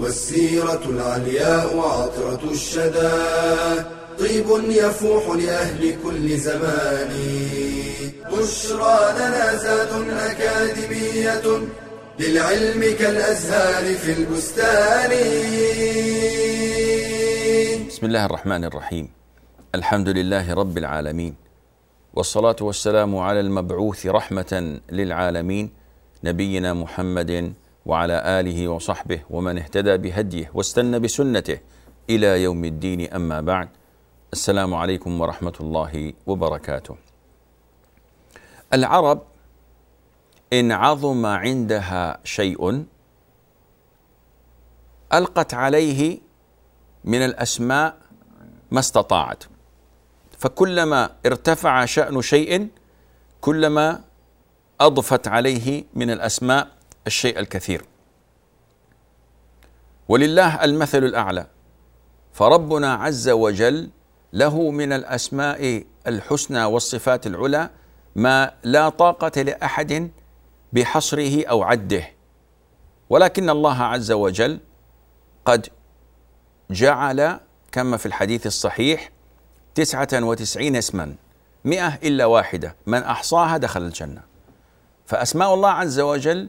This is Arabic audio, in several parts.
والسيرة العلياء وعطرة الشدى. طيب يفوح لأهل كل زمان. بشرى لنا زاد أكاديمية للعلم كالأزهار في البستان. بسم الله الرحمن الرحيم. الحمد لله رب العالمين. والصلاة والسلام على المبعوث رحمة للعالمين نبينا محمد وعلى آله وصحبه ومن اهتدى بهديه واستنى بسنته إلى يوم الدين. أما بعد السلام عليكم ورحمة الله وبركاته. العرب إن عظم عندها شيء ألقت عليه من الأسماء ما استطاعت. فكلما ارتفع شأن شيء كلما أضفت عليه من الأسماء الشيء الكثير. ولله المثل الأعلى. فربنا عز وجل له من الأسماء الحسنى والصفات العلى ما لا طاقة لأحد بحصره أو عده. ولكن الله عز وجل قد جعل كما في الحديث الصحيح تسعة وتسعين اسما مئة إلا واحدة من أحصاها دخل الجنة. فأسماء الله عز وجل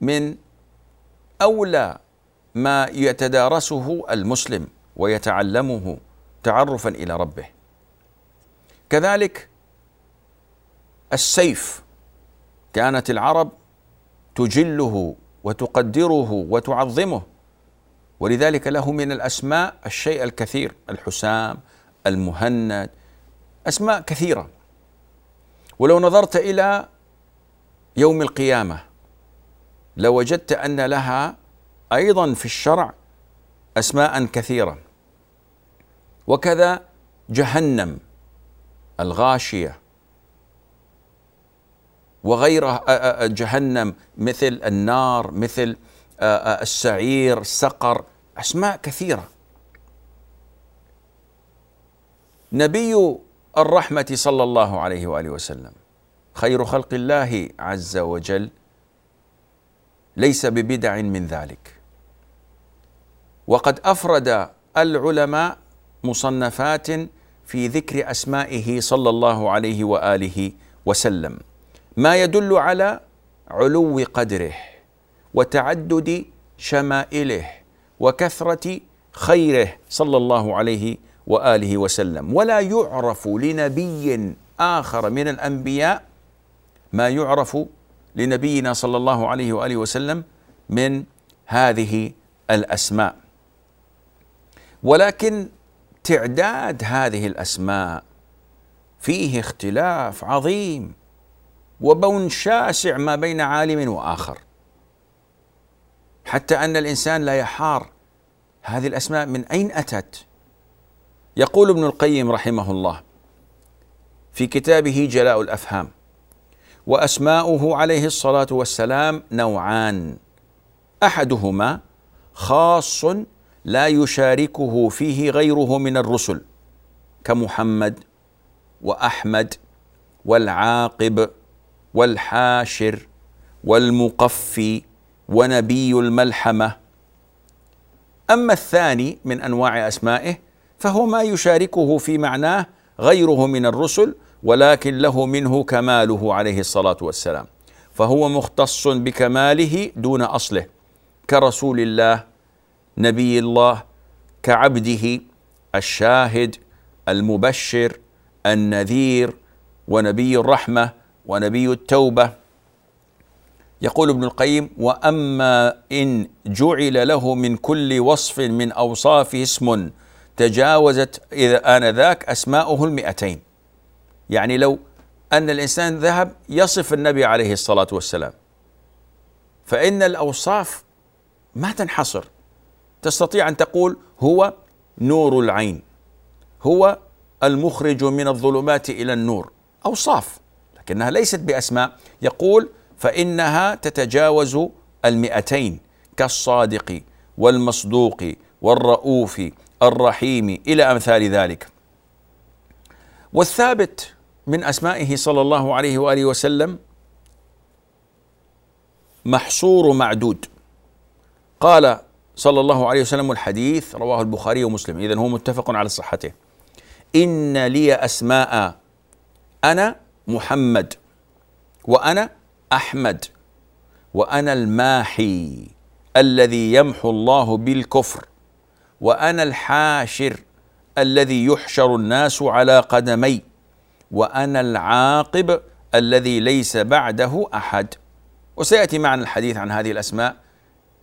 من أولى ما يتدارسه المسلم ويتعلمه تعرفا إلى ربه. كذلك السيف كانت العرب تجله وتقدره وتعظمه ولذلك له من الأسماء الشيء الكثير الحسام المهند أسماء كثيرة. ولو نظرت إلى يوم القيامة لوجدت أن لها أيضا في الشرع اسماء كثيره وكذا جهنم الغاشية وغيرها جهنم مثل النار مثل السعير السقر أسماء كثيرة. نبي الرحمة صلى الله عليه وآله وسلم خير خلق الله عز وجل ليس ببدع من ذلك. وقد أفرد العلماء مصنفات في ذكر أسمائه صلى الله عليه وآله وسلم. ما يدل على علو قدره وتعدد شمائله وكثرة خيره صلى الله عليه وآله وسلم. ولا يعرف لنبي آخر من الأنبياء ما يعرف لنبينا صلى الله عليه وآله وسلم من هذه الأسماء. ولكن تعداد هذه الأسماء فيه اختلاف عظيم وبون شاسع ما بين عالم وآخر. حتى أن الإنسان لا يحار هذه الأسماء من أين أتت؟ يقول ابن القيم رحمه الله في كتابه جلاء الأفهام وأسماؤه عليه الصلاة والسلام نوعان. أحدهما خاص لا يشاركه فيه غيره من الرسل كمحمد وأحمد والعاقب والحاشر والمقفي ونبي الملحمة. أما الثاني من أنواع أسمائه فهو ما يشاركه في معناه غيره من الرسل ولكن له منه كماله عليه الصلاة والسلام. فهو مختص بكماله دون أصله. كرسول الله نبي الله كعبده الشاهد المبشر النذير ونبي الرحمة ونبي التوبة. يقول ابن القيم وأما إن جعل له من كل وصف من اوصافه اسم تجاوزت اذا آنذاك أسماؤه المئتين. يعني لو أن الإنسان ذهب يصف النبي عليه الصلاة والسلام فإن الأوصاف ما تنحصر. تستطيع أن تقول هو نور العين هو المخرج من الظلمات إلى النور أوصاف لكنها ليست بأسماء. يقول فإنها تتجاوز المئتين كالصادق والمصدوق والرؤوف الرحيم إلى أمثال ذلك. والثابت من أسمائه صلى الله عليه وآله وسلم محصور معدود. قال صلى الله عليه وسلم الحديث رواه البخاري ومسلم. اذا هو متفق على صحته. إن لي أسماء أنا محمد وأنا أحمد وأنا الماحي الذي يمحو الله بالكفر وأنا الحاشر الذي يحشر الناس على قدمي. وأنا العاقب الذي ليس بعده أحد. وسيأتي معنا الحديث عن هذه الأسماء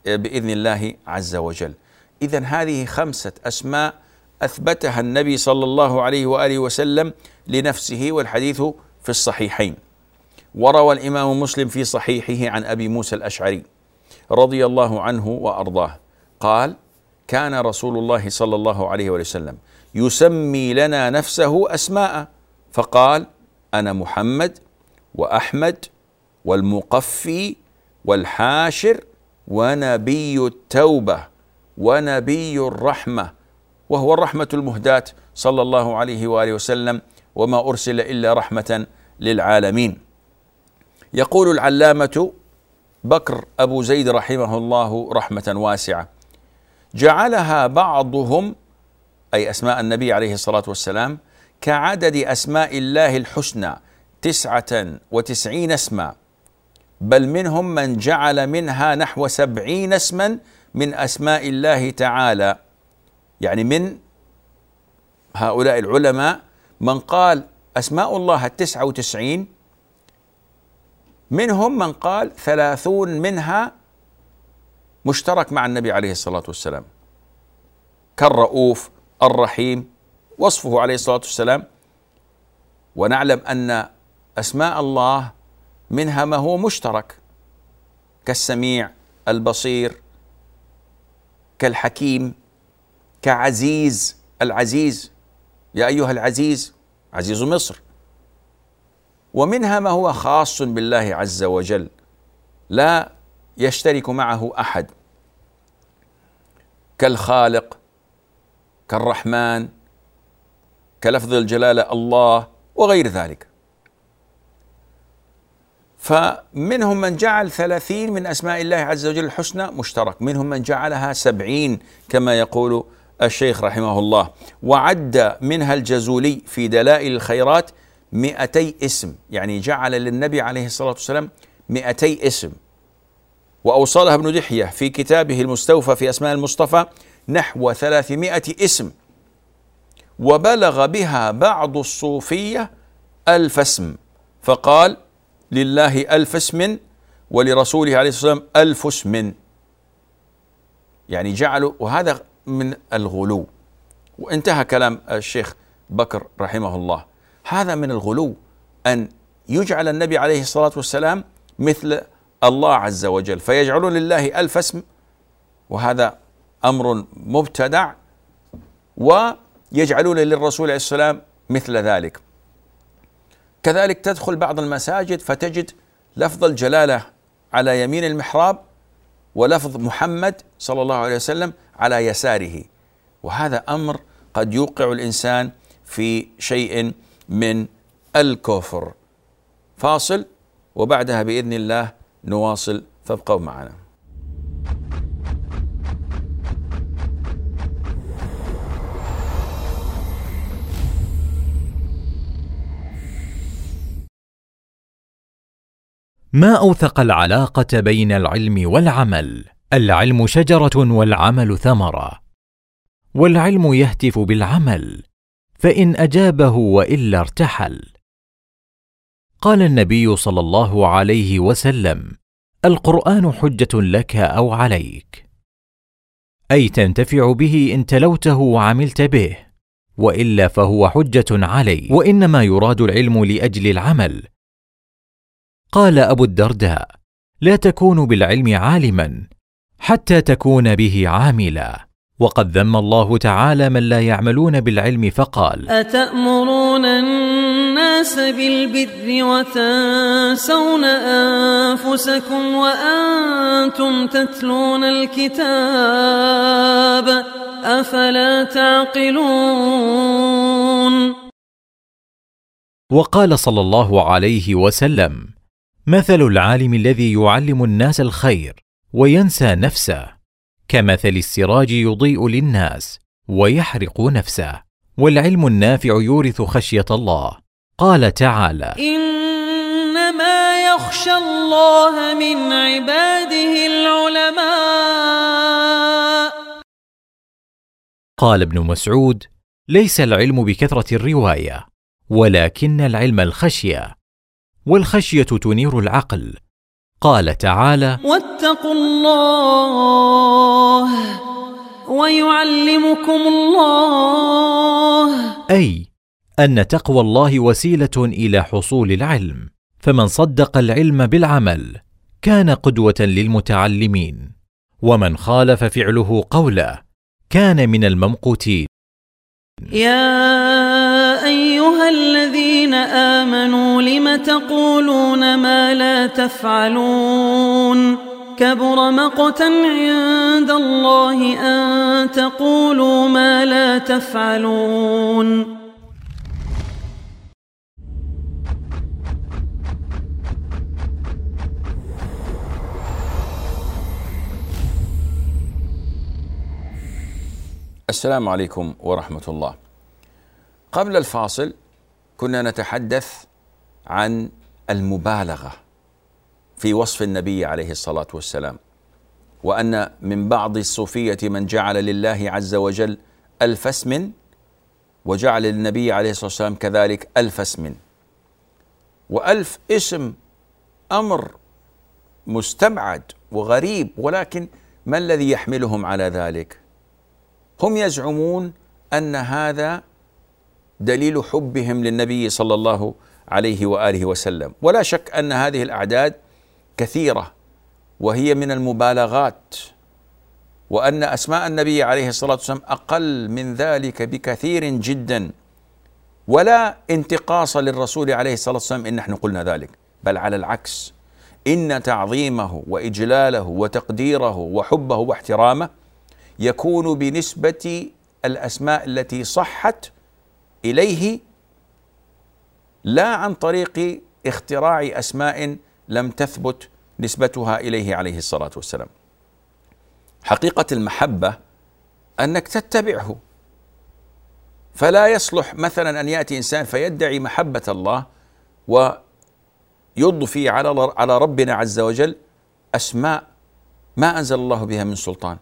بإذن الله عز وجل. اذا هذه خمسة أسماء أثبتها النبي صلى الله عليه وآله وسلم لنفسه والحديث في الصحيحين. وروى الإمام مسلم في صحيحه عن أبي موسى الأشعري رضي الله عنه وأرضاه. قال كان رسول الله صلى الله عليه وسلم يسمي لنا نفسه أسماء. فقال أنا محمد وأحمد والمقفي والحاشر ونبي التوبة ونبي الرحمة وهو الرحمة المهداة صلى الله عليه وآله وسلم وما أرسل إلا رحمة للعالمين. يقول العلامة بكر أبو زيد رحمه الله رحمة واسعة جعلها بعضهم أي أسماء النبي عليه الصلاة والسلام كعدد أسماء الله الحسنى تسعة وتسعين اسما بل منهم من جعل منها نحو سبعين اسما من أسماء الله تعالى. يعني من هؤلاء العلماء من قال أسماء الله التسعه وتسعين منهم من قال ثلاثون منها مشترك مع النبي عليه الصلاة والسلام. كالرؤوف الرحيم وصفه عليه الصلاة والسلام. ونعلم أن أسماء الله منها ما هو مشترك كالسميع البصير كالحكيم كعزيز العزيز. يا أيها العزيز عزيز مصر. ومنها ما هو خاص بالله عز وجل لا يشترك معه أحد كالخالق كالرحمن كلفظ الجلالة الله وغير ذلك. فمنهم من جعل ثلاثين من أسماء الله عز وجل الحسنى مشترك. منهم من جعلها سبعين كما يقول الشيخ رحمه الله. وعد منها الجزولي في دلائل الخيرات مئتي اسم. يعني جعل للنبي عليه الصلاة والسلام مئتي اسم. وأوصلها ابن دحية في كتابه المستوفى في أسماء المصطفى نحو ثلاثمائة اسم. وبلغ بها بعض الصوفية ألف اسم. فقال لله ألف اسم ولرسوله عليه الصلاة والسلام ألف اسم. يعني جعلوا وهذا من الغلو. وانتهى كلام الشيخ بكر رحمه الله. هذا من الغلو أن يجعل النبي عليه الصلاة والسلام مثل الله عز وجل فيجعلون لله ألف اسم. وهذا أمر مبتدع ويجعلون للرسول عليه السلام مثل ذلك. كذلك تدخل بعض المساجد فتجد لفظ الجلالة على يمين المحراب ولفظ محمد صلى الله عليه وسلم على يساره. وهذا أمر قد يوقع الإنسان في شيء من الكفر. فاصل وبعدها بإذن الله نواصل. فابقوا معنا. ما أوثق العلاقة بين العلم والعمل؟ العلم شجرة والعمل ثمرة. والعلم يهتف بالعمل فإن أجابه وإلا ارتحل. قال النبي صلى الله عليه وسلم القرآن حجة لك أو عليك. أي تنتفع به إن تلوته وعملت به وإلا فهو حجة علي وإنما يراد العلم لأجل العمل قال أبو الدرداء لا تكون بالعلم عالما حتى تكون به عاملا. وقد ذم الله تعالى من لا يعملون بالعلم فقال أتأمرون الناس بالبر وتنسون أنفسكم وأنتم تتلون الكتاب أفلا تعقلون؟ وقال صلى الله عليه وسلم مثل العالم الذي يعلم الناس الخير وينسى نفسه كمثل السراج يضيء للناس ويحرق نفسه والعلم النافع يورث خشية الله. قال تعالى إنما يخشى الله من عباده العلماء. قال ابن مسعود ليس العلم بكثرة الرواية ولكن العلم الخشية. والخشية تنير العقل. قال تعالى واتقوا الله ويعلمكم الله. أي أن تقوى الله وسيلة إلى حصول العلم. فمن صدق العلم بالعمل كان قدوة للمتعلمين. ومن خالف فعله قوله كان من الممقوتين. يا أيها الذين آمنوا لم تقولون ما لا تفعلون كبر مقتا عند الله أن تقولوا ما لا تفعلون السلام عليكم ورحمة الله. قبل الفاصل كنا نتحدث عن المبالغة في وصف النبي عليه الصلاة والسلام، وأن من بعض الصوفية من جعل لله عز وجل ألف اسم وجعل للنبي عليه الصلاة والسلام كذلك ألف اسم. وألف اسم أمر مستبعد وغريب ولكن ما الذي يحملهم على ذلك؟ هم يزعمون أن هذا دليل حبهم للنبي صلى الله عليه وآله وسلم. ولا شك أن هذه الأعداد كثيرة وهي من المبالغات وأن أسماء النبي عليه الصلاة والسلام أقل من ذلك بكثير جدا. ولا انتقاص للرسول عليه الصلاة والسلام إن نحن قلنا ذلك بل على العكس. إن تعظيمه وإجلاله وتقديره وحبه واحترامه يكون بنسبة الأسماء التي صحت إليه لا عن طريق اختراع أسماء لم تثبت نسبتها إليه عليه الصلاة والسلام. حقيقة المحبة أنك تتبعه. فلا يصلح مثلا أن يأتي إنسان فيدعي محبة الله ويضفي على على ربنا عز وجل أسماء ما أنزل الله بها من سلطان.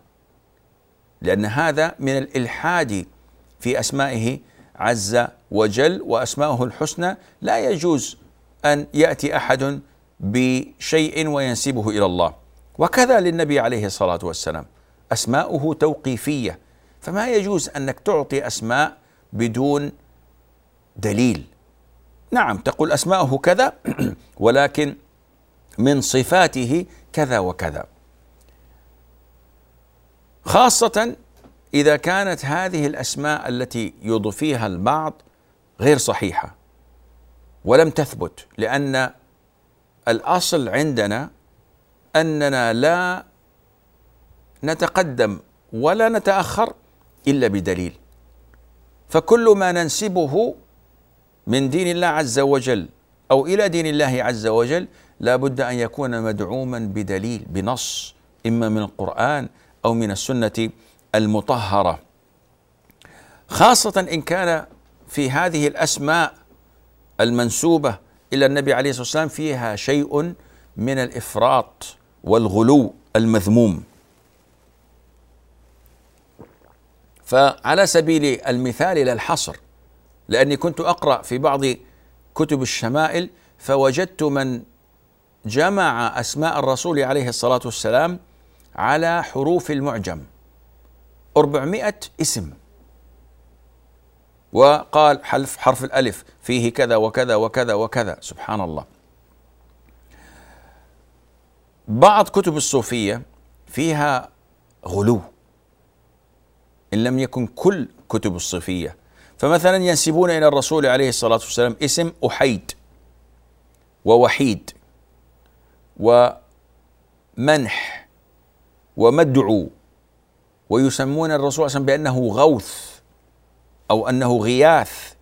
لأن هذا من الإلحاد في أسمائه عز وجل وأسماؤه الحسنى لا يجوز أن يأتي أحد بشيء وينسبه إلى الله. وكذا للنبي عليه الصلاة والسلام أسماؤه توقيفية. فما يجوز أنك تعطي أسماء بدون دليل. نعم تقول أسماؤه كذا ولكن من صفاته كذا وكذا. خاصة إذا كانت هذه الأسماء التي يضفيها البعض غير صحيحة ولم تثبت لأن الأصل عندنا أننا لا نتقدم ولا نتأخر إلا بدليل. فكل ما ننسبه من دين الله عز وجل أو إلى دين الله عز وجل لا بد أن يكون مدعوما بدليل بنص إما من القرآن أو من السنة المطهرة. خاصة إن كان في هذه الأسماء المنسوبة إلى النبي عليه الصلاة والسلام فيها شيء من الإفراط والغلو المذموم. فعلى سبيل المثال لا الحصر لأني كنت أقرأ في بعض كتب الشمائل فوجدت من جمع أسماء الرسول عليه الصلاة والسلام على حروف المعجم. 400 اسم. وقال حرف حرف الألف فيه كذا وكذا وكذا وكذا. سبحان الله. بعض كتب الصوفية فيها غلو إن لم يكن كل كتب الصوفية. فمثلا ينسبون إلى الرسول عليه الصلاة والسلام اسم أحيد ووحيد ومنح ومدعو. ويسمون الرسول صلى الله عليه وسلم بأنه غوث أو أنه غياث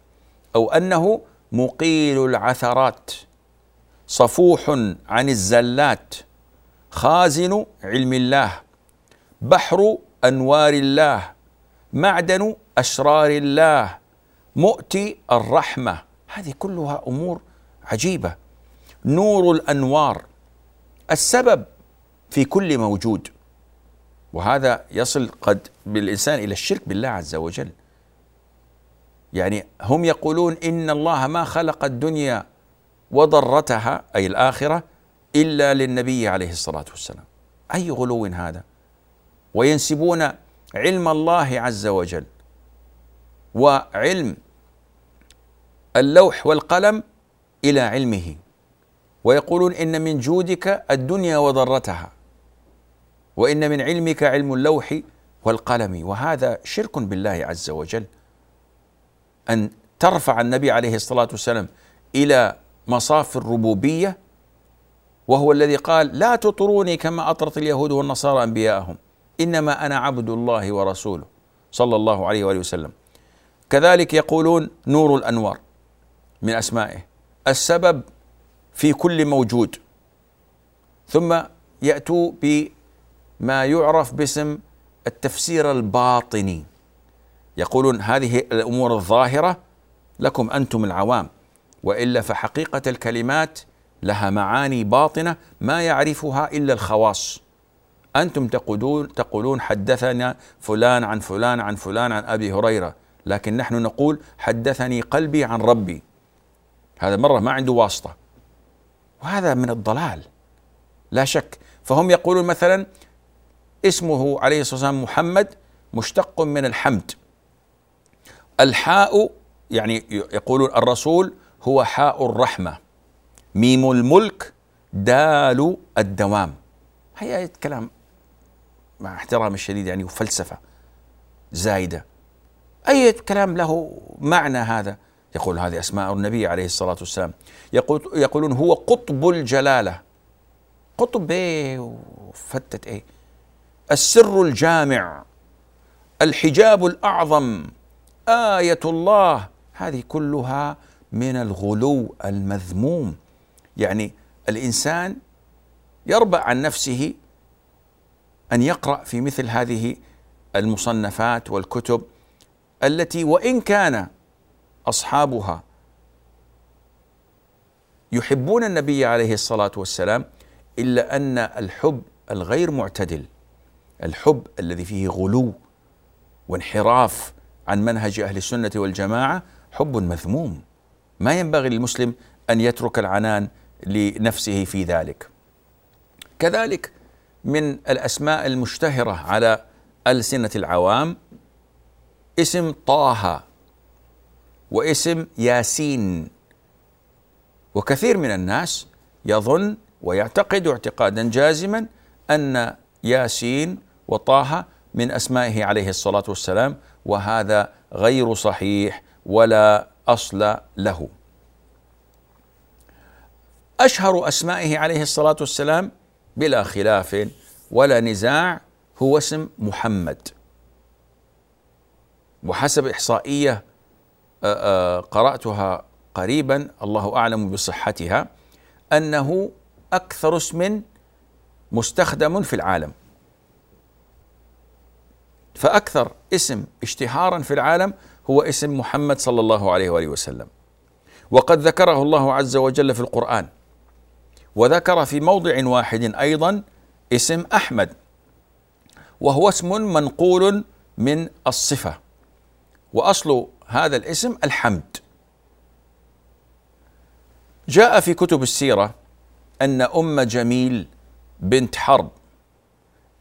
أو أنه مقيل العثرات صفوح عن الزلات خازن علم الله بحر أنوار الله معدن اسرار الله مؤتي الرحمة. هذه كلها أمور عجيبة. نور الأنوار السبب في كل موجود. وهذا يصل قد بالإنسان إلى الشرك بالله عز وجل. يعني هم يقولون إن الله ما خلق الدنيا وضرتها أي الآخرة إلا للنبي عليه الصلاة والسلام. أي غلو هذا؟ وينسبون علم الله عز وجل وعلم اللوح والقلم إلى علمه. ويقولون إن من جودك الدنيا وضرتها. وإن من علمك علم اللوح والقلم. وهذا شرك بالله عز وجل. أن ترفع النبي عليه الصلاة والسلام إلى مصاف الربوبية وهو الذي قال لا تطروني كما أطرت اليهود والنصارى أنبياءهم إنما أنا عبد الله ورسوله صلى الله عليه وآله وسلم. كذلك يقولون نور الأنوار من أسمائه السبب في كل موجود. ثم يأتوا بما يعرف باسم التفسير الباطني. يقولون هذه الأمور الظاهرة لكم أنتم العوام وإلا فحقيقة الكلمات لها معاني باطنة ما يعرفها إلا الخواص. أنتم تقولون تقولون حدثنا فلان عن فلان عن فلان عن أبي هريرة لكن نحن نقول حدثني قلبي عن ربي. هذا مرة ما عنده واسطة. وهذا من الضلال. لا شك. فهم يقولون مثلا اسمه عليه الصلاة والسلام محمد مشتق من الحمد. الحاء يعني يقولون الرسول هو حاء الرحمة. ميم الملك دال الدوام. هي آية كلام مع احترام الشديد يعني وفلسفة زايدة. أي كلام له معنى هذا؟ يقول هذه أسماء النبي عليه الصلاة والسلام. يقول يقولون هو قطب الجلالة. قطب إيه؟ وفتت إيه؟ السر الجامع الحجاب الأعظم آية الله. هذه كلها من الغلو المذموم. يعني الإنسان يربع عن نفسه أن يقرأ في مثل هذه المصنفات والكتب التي وإن كان أصحابها يحبون النبي عليه الصلاة والسلام إلا أن الحب الغير معتدل. الحب الذي فيه غلو وانحراف عن منهج أهل السنة والجماعة حب مذموم. ما ينبغي للمسلم أن يترك العنان لنفسه في ذلك. كذلك من الأسماء المشتهرة على ألسنة العوام اسم طه واسم ياسين. وكثير من الناس يظن ويعتقد اعتقادا جازما أن ياسين وطه من أسمائه عليه الصلاة والسلام وهذا غير صحيح ولا أصل له. أشهر أسمائه عليه الصلاة والسلام بلا خلاف ولا نزاع هو اسم محمد. وحسب إحصائية قرأتها قريبا الله أعلم بصحتها أنه أكثر اسم مستخدم في العالم. فأكثر اسم اشتهارا في العالم هو اسم محمد صلى الله عليه وآله وسلم. وقد ذكره الله عز وجل في القرآن. وذكر في موضع واحد أيضا اسم أحمد. وهو اسم منقول من الصفة. وأصل هذا الاسم الحمد. جاء في كتب السيرة أن أم جميل بنت حرب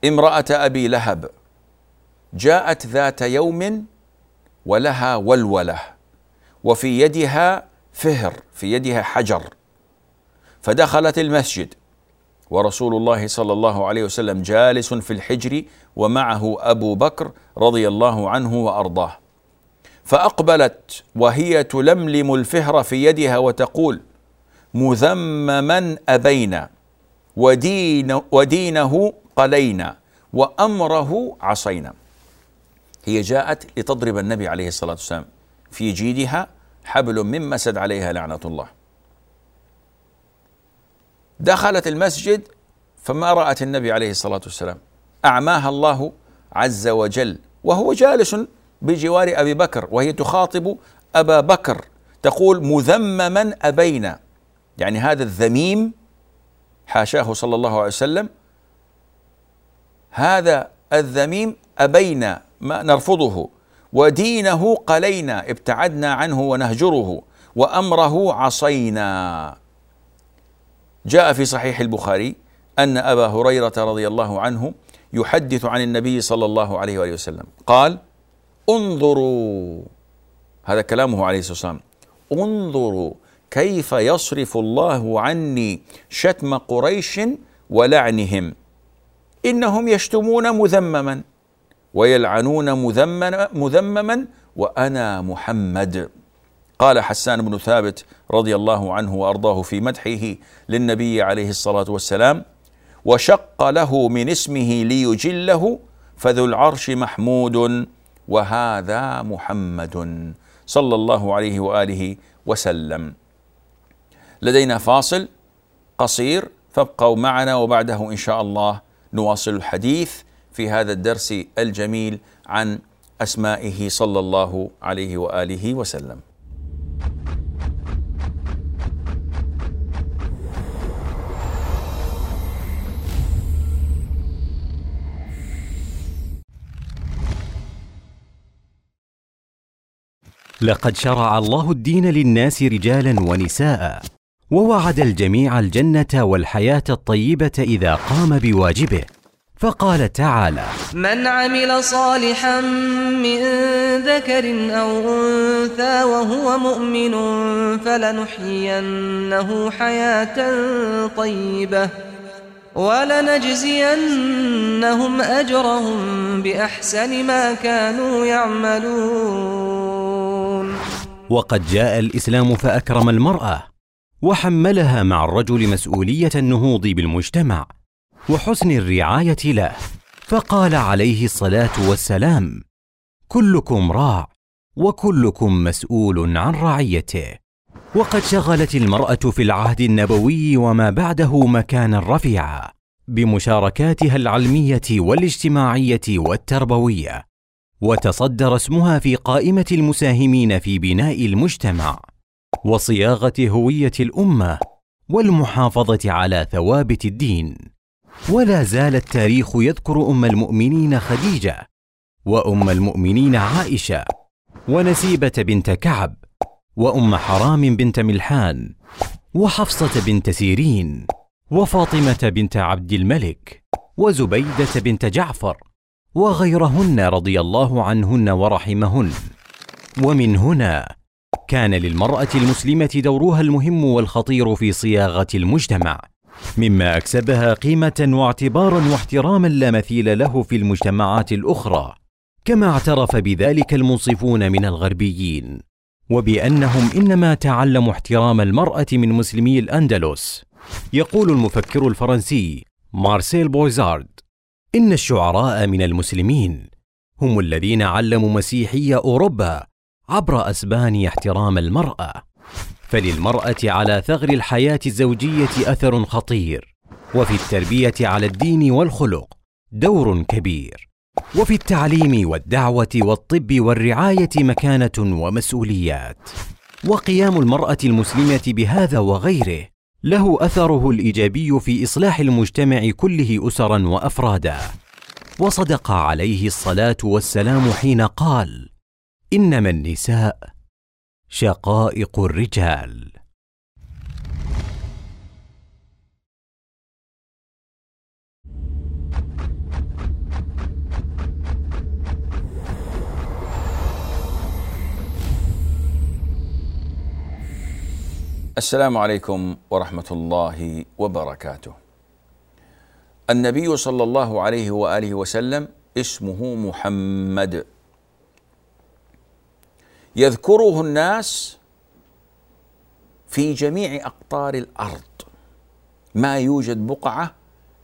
امرأة أبي لهب جاءت ذات يوم ولها ولولة وفي يدها فهر في يدها حجر. فدخلت المسجد ورسول الله صلى الله عليه وسلم جالس في الحجر ومعه أبو بكر رضي الله عنه وأرضاه. فأقبلت وهي تلملم الفهر في يدها وتقول مذمما أبينا ودين ودينه قلينا وأمره عصينا. هي جاءت لتضرب النبي عليه الصلاة والسلام. في جيدها حبل من مسد عليها لعنة الله. دخلت المسجد فما رأت النبي عليه الصلاة والسلام. أعماها الله عز وجل. وهو جالس بجوار أبي بكر وهي تخاطب أبا بكر. تقول مذمما أبينا. يعني هذا الذميم حاشاه صلى الله عليه وسلم. هذا الذميم أبينا. ما نرفضه. ودينه قلينا ابتعدنا عنه ونهجره وأمره عصينا. جاء في صحيح البخاري أن أبا هريرة رضي الله عنه يحدث عن النبي صلى الله عليه وآله وسلم. قال انظروا. هذا كلامه عليه الصلاة والسلام. انظروا كيف يصرف الله عني شتم قريش ولعنهم. إنهم يشتمون مذمما. ويلعنون مذمما, مذمما وأنا محمد. قال حسان بن ثابت رضي الله عنه وأرضاه في مدحه للنبي عليه الصلاة والسلام وشق له من اسمه ليجله فذو العرش محمود وهذا محمد صلى الله عليه وآله وسلم. لدينا فاصل قصير فابقوا معنا وبعده إن شاء الله نواصل الحديث. في هذا الدرس الجميل عن أسمائه صلى الله عليه وآله وسلم. لقد شرع الله الدين للناس رجالا ونساء ووعد الجميع الجنة والحياة الطيبة إذا قام بواجبه. فقال تعالى من عمل صالحا من ذكر أو أنثى وهو مؤمن فلنحيينه حياة طيبة ولنجزينهم أجرهم بأحسن ما كانوا يعملون. وقد جاء الإسلام فأكرم المرأة وحملها مع الرجل مسؤولية النهوض بالمجتمع. وحسن الرعاية له. فقال عليه الصلاة والسلام كلكم راع وكلكم مسؤول عن رعيته. وقد شغلت المرأة في العهد النبوي وما بعده مكانا رفيعا بمشاركاتها العلمية والاجتماعية والتربوية. وتصدر اسمها في قائمة المساهمين في بناء المجتمع وصياغة هوية الأمة والمحافظة على ثوابت الدين. ولا زال التاريخ يذكر أم المؤمنين خديجة وأم المؤمنين عائشة ونسيبة بنت كعب وأم حرام بنت ملحان وحفصة بنت سيرين وفاطمة بنت عبد الملك وزبيدة بنت جعفر وغيرهن رضي الله عنهن ورحمهن. ومن هنا كان للمرأة المسلمة دورها المهم والخطير في صياغة المجتمع. مما أكسبها قيمة واعتبارا واحتراما لا مثيل له في المجتمعات الأخرى كما اعترف بذلك المنصفون من الغربيين وبأنهم إنما تعلموا احترام المرأة من مسلمي الأندلس. يقول المفكر الفرنسي مارسيل بويزارد إن الشعراء من المسلمين هم الذين علموا مسيحي أوروبا عبر أسبان احترام المرأة. فللمرأة على ثغر الحياة الزوجية أثر خطير. وفي التربية على الدين والخلق دور كبير. وفي التعليم والدعوة والطب والرعاية مكانة ومسؤوليات. وقيام المرأة المسلمة بهذا وغيره له أثره الإيجابي في إصلاح المجتمع كله أسرا وأفرادا. وصدق عليه الصلاة والسلام حين قال إنما النساء شقائق الرجال السلام عليكم ورحمة الله وبركاته. النبي صلى الله عليه وآله وسلم اسمه محمد يذكره الناس في جميع أقطار الأرض. ما يوجد بقعة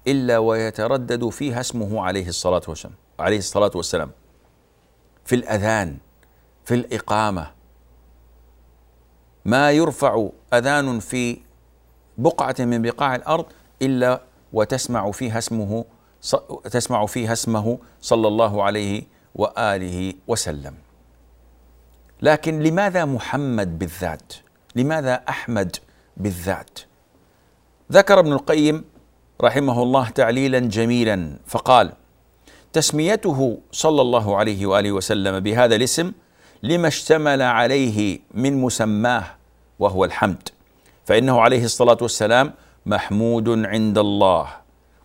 إلا ويتردد فيها اسمه عليه الصلاة والسلام عليه الصلاة والسلام. في الأذان في الإقامة. ما يرفع أذان في بقعة من بقاع الأرض إلا وتسمع فيها اسمه تسمع فيها اسمه صلى الله عليه وآله وسلم. لكن لماذا محمد بالذات؟ لماذا أحمد بالذات؟ ذكر ابن القيم رحمه الله تعليلا جميلا فقال تسميته صلى الله عليه وآله وسلم بهذا الاسم لما اشتمل عليه من مسماه وهو الحمد. فإنه عليه الصلاة والسلام محمود عند الله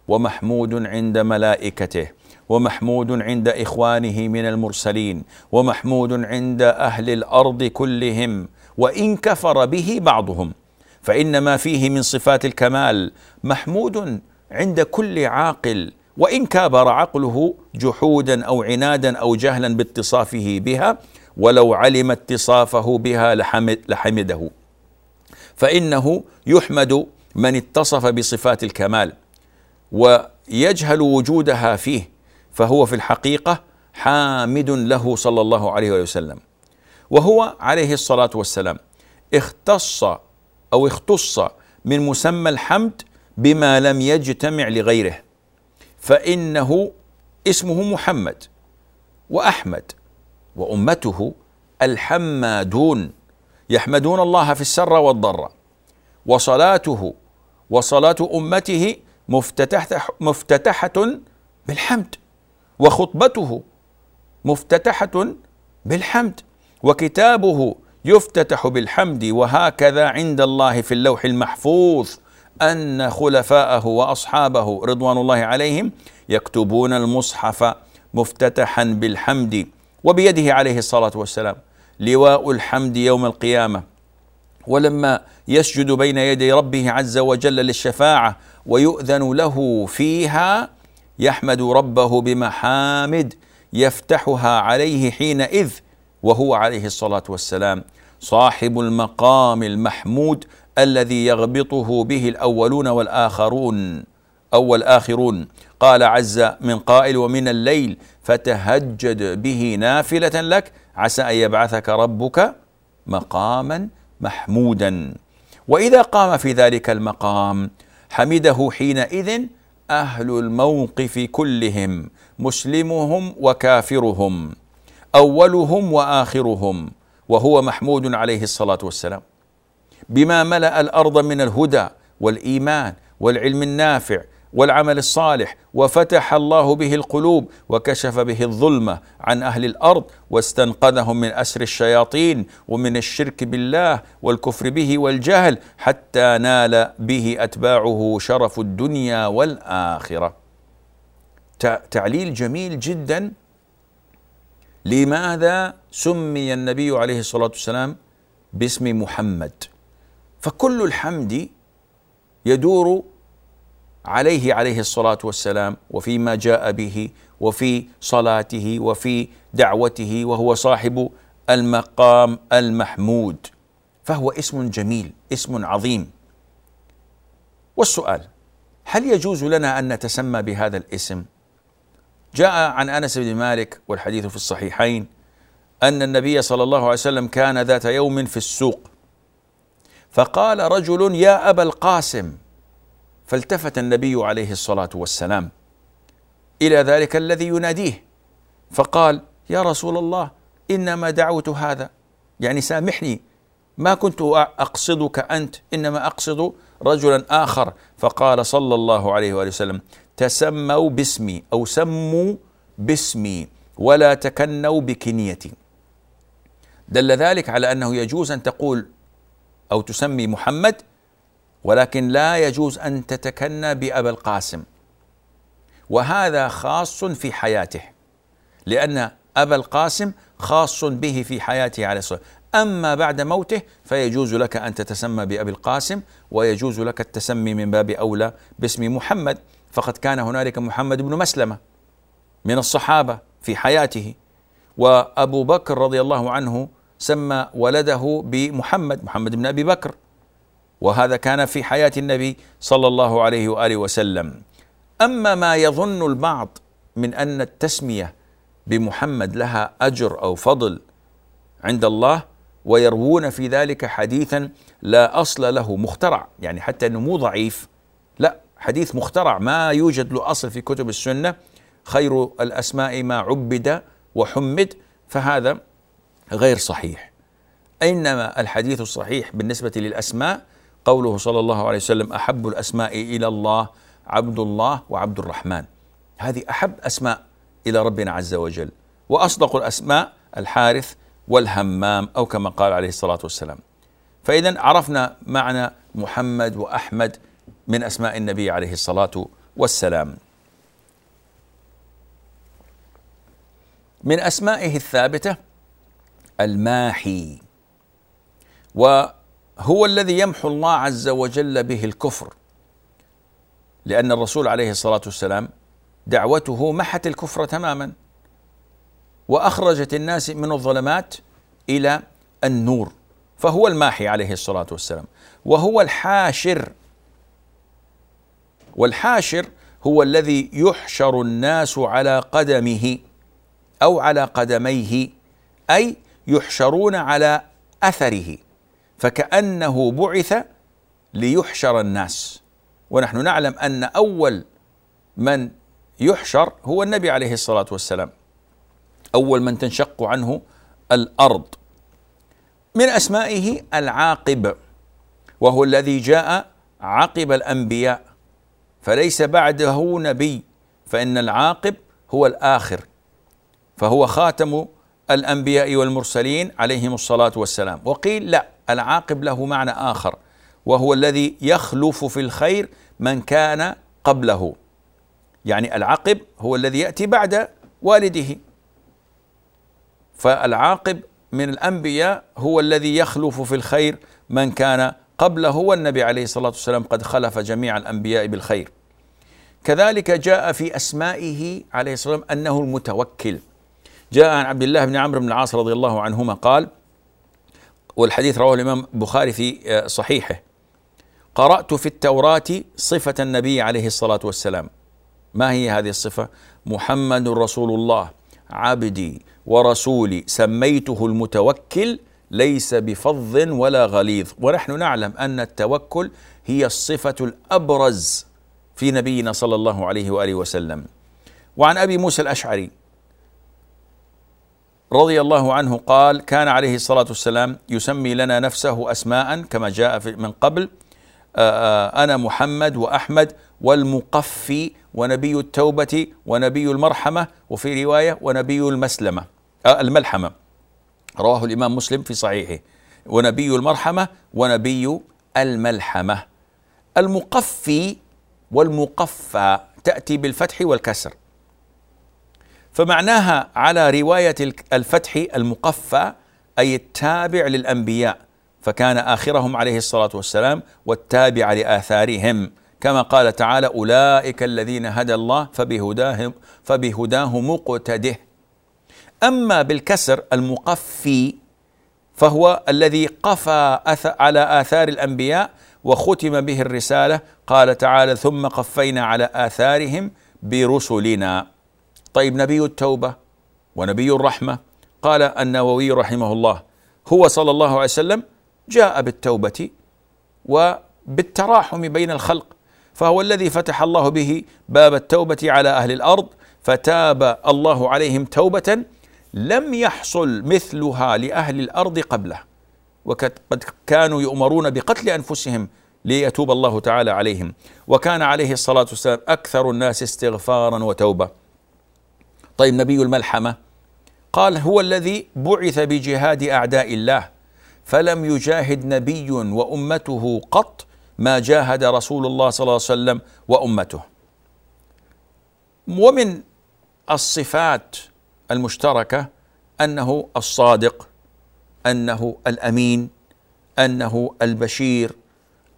ومحمود عند ملائكته. ومحمود عند إخوانه من المرسلين ومحمود عند أهل الأرض كلهم وإن كفر به بعضهم. فإن ما فيه من صفات الكمال محمود عند كل عاقل وإن كابر عقله جحودا أو عنادا أو جهلا باتصافه بها ولو علم اتصافه بها لحمد لحمده. فإنه يحمد من اتصف بصفات الكمال ويجهل وجودها فيه. فهو في الحقيقة حامد له صلى الله عليه وسلم. وهو عليه الصلاة والسلام اختص أو اختص من مسمى الحمد بما لم يجتمع لغيره فإنه اسمه محمد وأحمد وأمته الحمادون يحمدون الله في السر والضر وصلاته وصلاة أمته مفتتحة مفتتحة بالحمد. وخطبته مفتتحة بالحمد وكتابه يفتتح بالحمد وهكذا عند الله في اللوح المحفوظ أن خلفاءه وأصحابه رضوان الله عليهم يكتبون المصحف مفتتحا بالحمد. وبيده عليه الصلاة والسلام لواء الحمد يوم القيامة. ولما يسجد بين يدي ربه عز وجل للشفاعة ويؤذن له فيها يحمد ربه بمحامد يفتحها عليه حينئذ وهو عليه الصلاة والسلام. صاحب المقام المحمود الذي يغبطه به الأولون والآخرون أو الآخرون. قال عز من قائل ومن الليل فتهجد به نافلة لك عسى أن يبعثك ربك مقاما محمودا. وإذا قام في ذلك المقام حمده حينئذ أهل الموقف كلهم مسلمهم وكافرهم أولهم وآخرهم وهو محمود عليه الصلاة والسلام. بما ملأ الأرض من الهدى والإيمان والعلم النافع والعمل الصالح وفتح الله به القلوب وكشف به الظلمة عن أهل الأرض واستنقذهم من أسر الشياطين ومن الشرك بالله والكفر به والجهل حتى نال به أتباعه شرف الدنيا والآخرة. تعليل جميل جدا لماذا سمي النبي عليه الصلاة والسلام باسم محمد فكل الحمد يدور عليه عليه الصلاة والسلام وفيما جاء به وفي صلاته وفي دعوته وهو صاحب المقام المحمود. فهو اسم جميل اسم عظيم. والسؤال هل يجوز لنا أن نتسمى بهذا الاسم؟ جاء عن أنس بن مالك والحديث في الصحيحين أن النبي صلى الله عليه وسلم كان ذات يوم في السوق. فقال رجل يا أبا القاسم فالتفت النبي عليه الصلاة والسلام إلى ذلك الذي يناديه فقال يا رسول الله إنما دعوت هذا. يعني سامحني ما كنت أقصدك أنت إنما أقصد رجلا آخر. فقال صلى الله عليه وآله وسلم تسموا باسمي أو سموا باسمي ولا تكنوا بكنيتي. دل ذلك على أنه يجوز أن تقول أو تسمي محمد ولكن لا يجوز أن تتكنى بأبا القاسم. وهذا خاص في حياته لأن أبا القاسم خاص به في حياته عليه الصلاة أما بعد موته فيجوز لك أن تتسمى بأبي القاسم ويجوز لك التسمي من باب أولى باسم محمد. فقد كان هنالك محمد بن مسلمة من الصحابة في حياته وأبو بكر رضي الله عنه سمى ولده بمحمد محمد بن أبي بكر. وهذا كان في حياة النبي صلى الله عليه وآله وسلم. أما ما يظن البعض من أن التسمية بمحمد لها أجر أو فضل عند الله ويروون في ذلك حديثا لا أصل له مخترع. يعني حتى أنه مو ضعيف. لا حديث مخترع. ما يوجد له أصل في كتب السنة. خير الأسماء ما عبد وحمد فهذا غير صحيح. إنما الحديث الصحيح بالنسبة للأسماء قوله صلى الله عليه وسلم أحب الأسماء إلى الله عبد الله وعبد الرحمن. هذه أحب أسماء إلى ربنا عز وجل. وأصدق الأسماء الحارث والهمام أو كما قال عليه الصلاة والسلام. فإذا عرفنا معنى محمد وأحمد من أسماء النبي عليه الصلاة والسلام. من أسمائه الثابتة الماحي. وهو الذي يمحو الله عز وجل به الكفر. لأن الرسول عليه الصلاة والسلام دعوته محت الكفر تماما وأخرجت الناس من الظلمات إلى النور. فهو الماحي عليه الصلاة والسلام وهو الحاشر. والحاشر هو الذي يحشر الناس على قدمه أو على قدميه أي يحشرون على أثره. فكأنه بعث ليحشر الناس. ونحن نعلم أن أول من يحشر هو النبي عليه الصلاة والسلام. أول من تنشق عنه الأرض. من أسمائه العاقب وهو الذي جاء عقب الأنبياء. فليس بعده نبي فإن العاقب هو الآخر. فهو خاتم الأنبياء والمرسلين عليهم الصلاة والسلام. وقيل لا العاقب له معنى آخر وهو الذي يخلف في الخير من كان قبله يعني العقب هو الذي يأتي بعد والده فالعاقب من الأنبياء هو الذي يخلف في الخير من كان قبله والنبي عليه الصلاة والسلام قد خلف جميع الأنبياء بالخير. كذلك جاء في أسمائه عليه الصلاة والسلام أنه المتوكل. جاء عن عبد الله بن عمرو بن العاص رضي الله عنهما قال والحديث رواه الإمام البخاري في صحيحه. قرأت في التوراة صفة النبي عليه الصلاة والسلام. ما هي هذه الصفة؟ محمد رسول الله عبدي ورسولي سميته المتوكل ليس بفظ ولا غليظ. ونحن نعلم أن التوكل هي الصفة الأبرز في نبينا صلى الله عليه وآله وسلم. وعن أبي موسى الأشعري رضي الله عنه قال كان عليه الصلاة والسلام يسمي لنا نفسه اسماء كما جاء من قبل. أنا محمد وأحمد والمقفي ونبي التوبة ونبي المرحمة وفي رواية ونبي المسلمة آه الملحمة. رواه الإمام مسلم في صحيحه. ونبي المرحمة ونبي الملحمة. المقفي والمقفى تأتي بالفتح والكسر. فمعناها على رواية الفتح المقفى أي التابع للأنبياء. فكان آخرهم عليه الصلاة والسلام والتابع لآثارهم. كما قال تعالى أولئك الذين هدى الله فبهداه فبهداه مقتده أما بالكسر المقفي فهو الذي قفى على آثار الأنبياء وختم به الرسالة قال تعالى ثم قفينا على آثارهم برسلنا. طيب نبي التوبة ونبي الرحمة. قال النووي رحمه الله هو صلى الله عليه وسلم جاء بالتوبة وبالتراحم بين الخلق فهو الذي فتح الله به باب التوبة على أهل الأرض فتاب الله عليهم توبة لم يحصل مثلها لأهل الأرض قبله وقد كانوا يؤمرون بقتل أنفسهم ليتوب الله تعالى عليهم. وكان عليه الصلاة والسلام أكثر الناس استغفارا وتوبة. طيب نبي الملحمة قال هو الذي بعث بجهاد أعداء الله فلم يجاهد نبي وأمته قط ما جاهد رسول الله صلى الله عليه وسلم وأمته. ومن الصفات المشتركة أنه الصادق أنه الأمين أنه البشير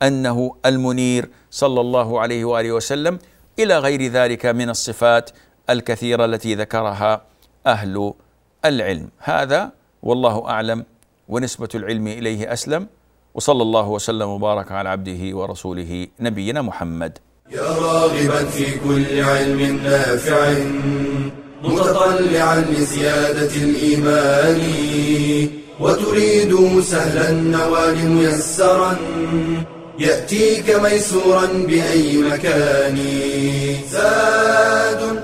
أنه المنير صلى الله عليه وآله وسلم إلى غير ذلك من الصفات الكثيرة التي ذكرها أهل العلم. هذا والله أعلم ونسبة العلم إليه أسلم. وصلى الله وسلم وبارك على عبده ورسوله نبينا محمد. يا راغبا في كل علم نافع متطلعا لزيادة الإيمان وتريد سهلا النوال ميسرا يأتيك ميسورا بأي مكان. زاد